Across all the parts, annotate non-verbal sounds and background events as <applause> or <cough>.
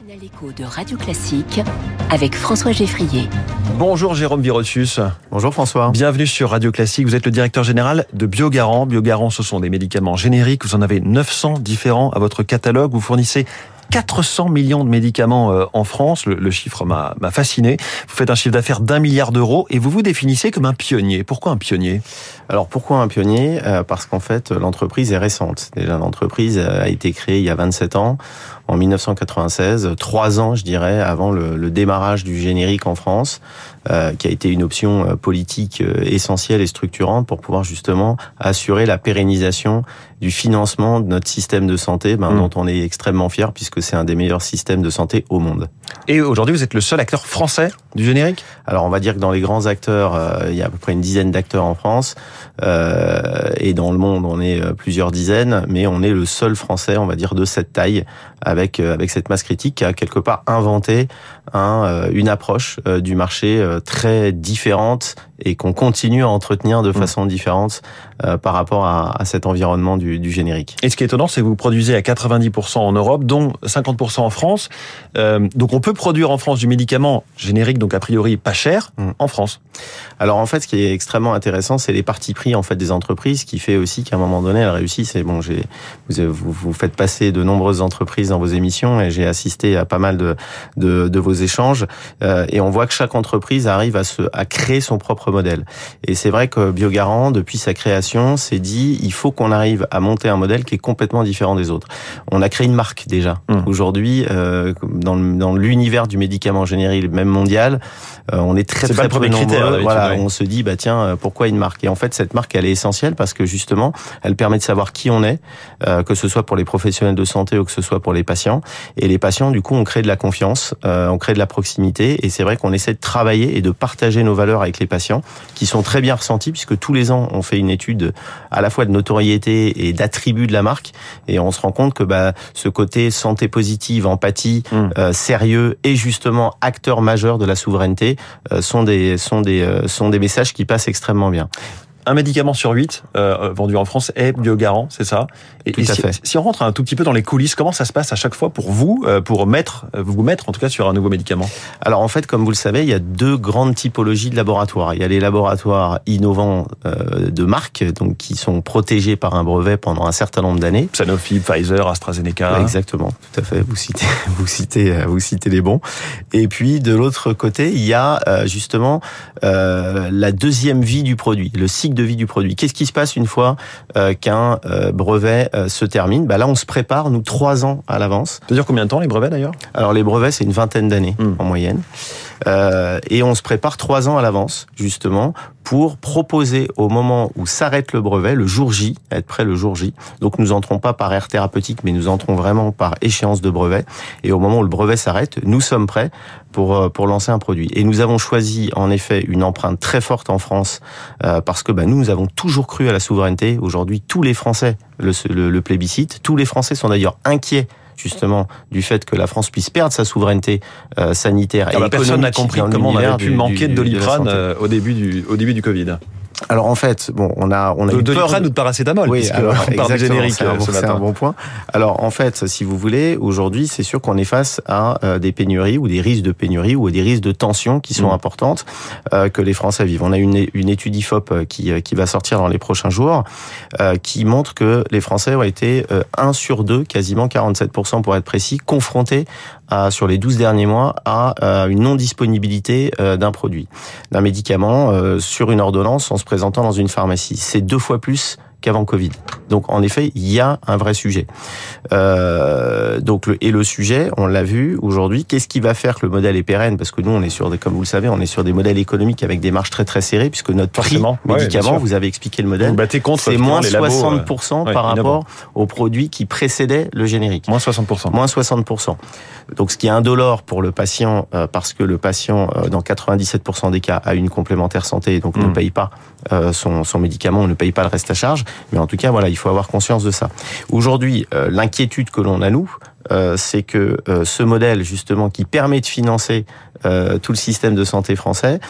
matinale écho de Radio Classique avec François Geffrier. Bonjour Jérôme Virosius. Bonjour François. Bienvenue sur Radio Classique. Vous êtes le directeur général de Biogarant. Biogarant, ce sont des médicaments génériques. Vous en avez 900 différents à votre catalogue. Vous fournissez 400 millions de médicaments euh, en France. Le, le chiffre m'a fasciné. Vous faites un chiffre d'affaires d'un milliard d'euros et vous vous définissez comme un pionnier. Pourquoi un pionnier? Alors pourquoi un pionnier? Euh, Parce qu'en fait, l'entreprise est récente. Déjà, l'entreprise a été créée il y a 27 ans, en 1996, trois ans, je dirais, avant le, le démarrage du générique en France, euh, qui a été une option euh, politique euh, essentielle et structurante pour pouvoir justement assurer la pérennisation du financement de notre système de santé, ben, mmh. dont on est extrêmement fier puisque c'est un des meilleurs systèmes de santé au monde. Et aujourd'hui, vous êtes le seul acteur français du générique? Alors, on va dire que dans les grands acteurs, euh, il y a à peu près une dizaine d'acteurs en France, euh, et dans le monde, on est plusieurs dizaines, mais on est le seul français, on va dire, de cette taille, avec avec cette masse critique qui a quelque part inventé un, une approche du marché très différente et qu'on continue à entretenir de mmh. façon différente euh, par rapport à, à, cet environnement du, du, générique. Et ce qui est étonnant, c'est que vous produisez à 90% en Europe, dont 50% en France. Euh, donc on peut produire en France du médicament générique, donc a priori pas cher, mmh. en France. Alors en fait, ce qui est extrêmement intéressant, c'est les partis pris en fait des entreprises, qui fait aussi qu'à un moment donné, elles réussissent. Et bon, j'ai vous, vous, vous faites passer de nombreuses entreprises dans vos émissions, et j'ai assisté à pas mal de de, de vos échanges, euh, et on voit que chaque entreprise arrive à se à créer son propre modèle. Et c'est vrai que Biogarant, depuis sa création, s'est dit il faut qu'on arrive à monter un modèle qui est complètement différent des autres. On a créé une marque déjà. Mmh. Aujourd'hui, euh, dans, dans l'univers du médicament générique, même mondial, euh, on est très très, très nombreux. Voilà, on se dit bah tiens, euh, pourquoi une marque? Et en fait, cette marque, elle est essentielle parce que justement, elle permet de savoir qui on est, euh, que ce soit pour les professionnels de santé ou que ce soit pour les patients. Et les patients, du coup, on crée de la confiance, euh, on crée de la proximité. Et c'est vrai qu'on essaie de travailler et de partager nos valeurs avec les patients, qui sont très bien ressentis puisque tous les ans, on fait une étude à la fois de notoriété et d'attributs de la marque, et on se rend compte que bah, ce côté santé positive, empathie, mmh. sérieux et justement acteur majeur de la souveraineté euh, sont des sont des euh, sont des messages qui passent extrêmement bien un médicament sur huit euh, vendu en France est biogarant, c'est ça et, Tout à si, fait. si on rentre un tout petit peu dans les coulisses, comment ça se passe à chaque fois pour vous, euh, pour mettre, euh, vous mettre en tout cas sur un nouveau médicament? Alors en fait, comme vous le savez, il y a deux grandes typologies de laboratoires. Il y a les laboratoires innovants euh, de marque, donc qui sont protégés par un brevet pendant un certain nombre d'années. Sanofi, Pfizer, AstraZeneca. Ouais, exactement, tout à fait. Vous citez, <laughs> vous citez, vous citez les bons. Et puis de l'autre côté, il y a justement la deuxième vie du produit, le cycle de vie du produit. Qu'est-ce qui se passe une fois euh, qu'un euh, brevet euh, se termine? Bah Là, on se prépare, nous, trois ans à l'avance. Ça dure combien de temps, les brevets, d'ailleurs? Alors, les brevets, c'est une vingtaine d'années mmh. en moyenne. Euh, et on se prépare trois ans à l'avance, justement, pour proposer au moment où s'arrête le brevet, le jour J, être prêt le jour J. Donc nous entrons pas par air thérapeutique, mais nous entrons vraiment par échéance de brevet. Et au moment où le brevet s'arrête, nous sommes prêts pour euh, pour lancer un produit. Et nous avons choisi en effet une empreinte très forte en France euh, parce que bah, nous, nous avons toujours cru à la souveraineté. Aujourd'hui, tous les Français le, le, le plébiscitent. Tous les Français sont d'ailleurs inquiets justement du fait que la France puisse perdre sa souveraineté euh, sanitaire ah et bah Personne n'a compris comment on avait pu du, manquer de doliprane de au début du au début du Covid. Alors en fait, bon, on a on a de, eu peur ou de paracétamol. Oui, alors, on parle générique. C'est un, bon, un, bon point. Alors en fait, si vous voulez, aujourd'hui, c'est sûr qu'on est face à euh, des pénuries ou des risques de pénurie ou des risques de tension qui sont mmh. importantes euh, que les Français vivent. On a une, une étude Ifop euh, qui qui va sortir dans les prochains jours euh, qui montre que les Français ont été euh, 1 sur 2, quasiment 47 pour être précis, confrontés à, sur les 12 derniers mois à, à une non disponibilité euh, d'un produit, d'un médicament sur une ordonnance se présentant dans une pharmacie. C'est deux fois plus qu'avant Covid. Donc en effet, il y a un vrai sujet. Euh, donc le, et le sujet, on l'a vu aujourd'hui. Qu'est-ce qui va faire que le modèle est pérenne? Parce que nous, on est sur des, comme vous le savez, on est sur des modèles économiques avec des marges très très serrées, puisque notre Forcément. prix médicament, ouais, vous avez expliqué le modèle, c'est moins 60% labos, euh, par rapport aux produits qui précédaient le générique. Moins 60%. Moins 60%. Donc ce qui est indolore pour le patient, euh, parce que le patient, euh, dans 97% des cas, a une complémentaire santé, donc mmh. ne paye pas son, son médicament, ne paye pas le reste à charge. Mais en tout cas, voilà, il faut avoir conscience de ça. Aujourd'hui, l'inquiétude que l'on a nous, c'est que ce modèle justement qui permet de financer tout le système de santé français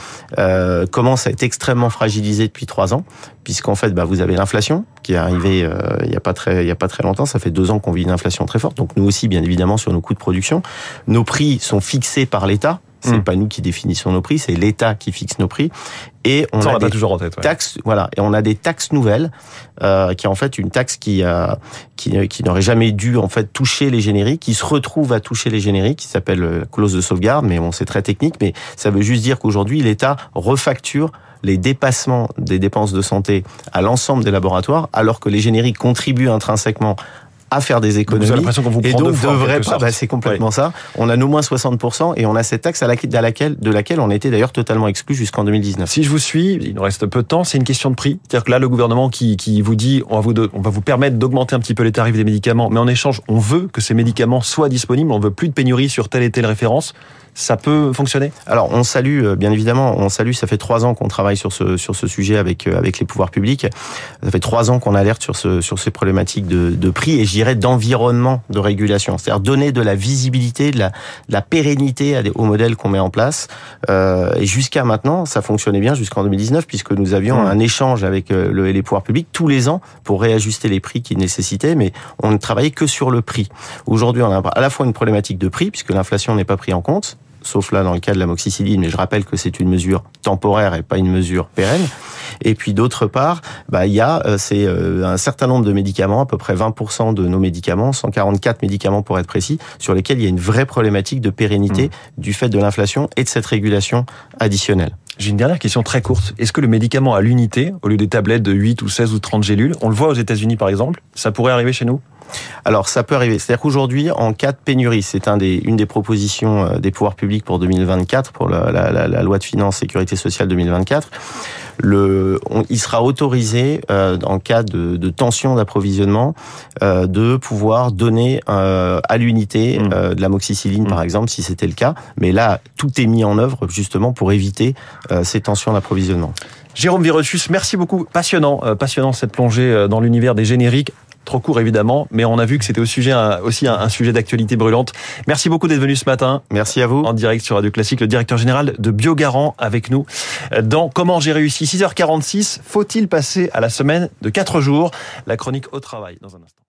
commence à être extrêmement fragilisé depuis trois ans, puisqu'en fait, bah, vous avez l'inflation qui est arrivée il n'y a pas très il y a pas très longtemps. Ça fait deux ans qu'on vit une inflation très forte. Donc nous aussi, bien évidemment, sur nos coûts de production, nos prix sont fixés par l'État c'est hmm. pas nous qui définissons nos prix, c'est l'État qui fixe nos prix. Et on a, des toujours en tête, taxes, voilà, et on a des taxes nouvelles, euh, qui est en fait une taxe qui a, qui, qui n'aurait jamais dû en fait toucher les génériques, qui se retrouve à toucher les génériques, qui s'appelle euh, clause de sauvegarde, mais bon, c'est très technique, mais ça veut juste dire qu'aujourd'hui l'État refacture les dépassements des dépenses de santé à l'ensemble des laboratoires, alors que les génériques contribuent intrinsèquement à faire des économies. Vous l'impression qu'on vous prend et donc devrait pas. Bah, c'est complètement ça. On a nos moins 60% et on a cette taxe à laquelle, de laquelle on était d'ailleurs totalement exclu jusqu'en 2019. Si je vous suis, il nous reste peu de temps. C'est une question de prix. C'est-à-dire que là, le gouvernement qui, qui vous dit, on va vous, on va vous permettre d'augmenter un petit peu les tarifs des médicaments, mais en échange, on veut que ces médicaments soient disponibles. On veut plus de pénurie sur telle et telle référence ça peut fonctionner? Alors, on salue, euh, bien évidemment, on salue. Ça fait trois ans qu'on travaille sur ce sur ce sujet avec euh, avec les pouvoirs publics. Ça fait trois ans qu'on alerte sur ce sur ces problématiques de, de prix et je dirais d'environnement de régulation. C'est-à-dire donner de la visibilité, de la, de la pérennité au modèle qu'on met en place. Euh, et jusqu'à maintenant, ça fonctionnait bien jusqu'en 2019 puisque nous avions mmh. un échange avec euh, le, les pouvoirs publics tous les ans pour réajuster les prix qu'ils nécessitaient, mais on ne travaillait que sur le prix. Aujourd'hui, on a à la fois une problématique de prix puisque l'inflation n'est pas prise en compte sauf là dans le cas de la moxicilline, mais je rappelle que c'est une mesure temporaire et pas une mesure pérenne. Et puis d'autre part, bah, il y a euh, c'est euh, un certain nombre de médicaments, à peu près 20% de nos médicaments, 144 médicaments pour être précis, sur lesquels il y a une vraie problématique de pérennité mmh. du fait de l'inflation et de cette régulation additionnelle. J'ai une dernière question très courte. Est-ce que le médicament à l'unité, au lieu des tablettes de 8 ou 16 ou 30 gélules, on le voit aux États-Unis par exemple, ça pourrait arriver chez nous? Alors ça peut arriver. C'est-à-dire qu'aujourd'hui, en cas de pénurie, c'est une des propositions euh, des pouvoirs publics pour 2024, pour la, la, la loi de finances sécurité sociale 2024. Le, il sera autorisé euh, en cas de, de tension d'approvisionnement euh, de pouvoir donner euh, à l'unité mmh. euh, de la moxicilline, mmh. par exemple, si c'était le cas. Mais là, tout est mis en œuvre justement pour éviter euh, ces tensions d'approvisionnement. Jérôme Virotus, merci beaucoup. Passionnant, passionnant cette plongée dans l'univers des génériques. Trop court évidemment, mais on a vu que c'était aussi un, sujet d'actualité brûlante. Merci beaucoup d'être venu ce matin. Merci à vous. En direct sur Radio Classique, le directeur général de Biogarant avec nous dans Comment j'ai réussi 6h46. Faut-il passer à la semaine de 4 jours? La chronique au travail dans un instant.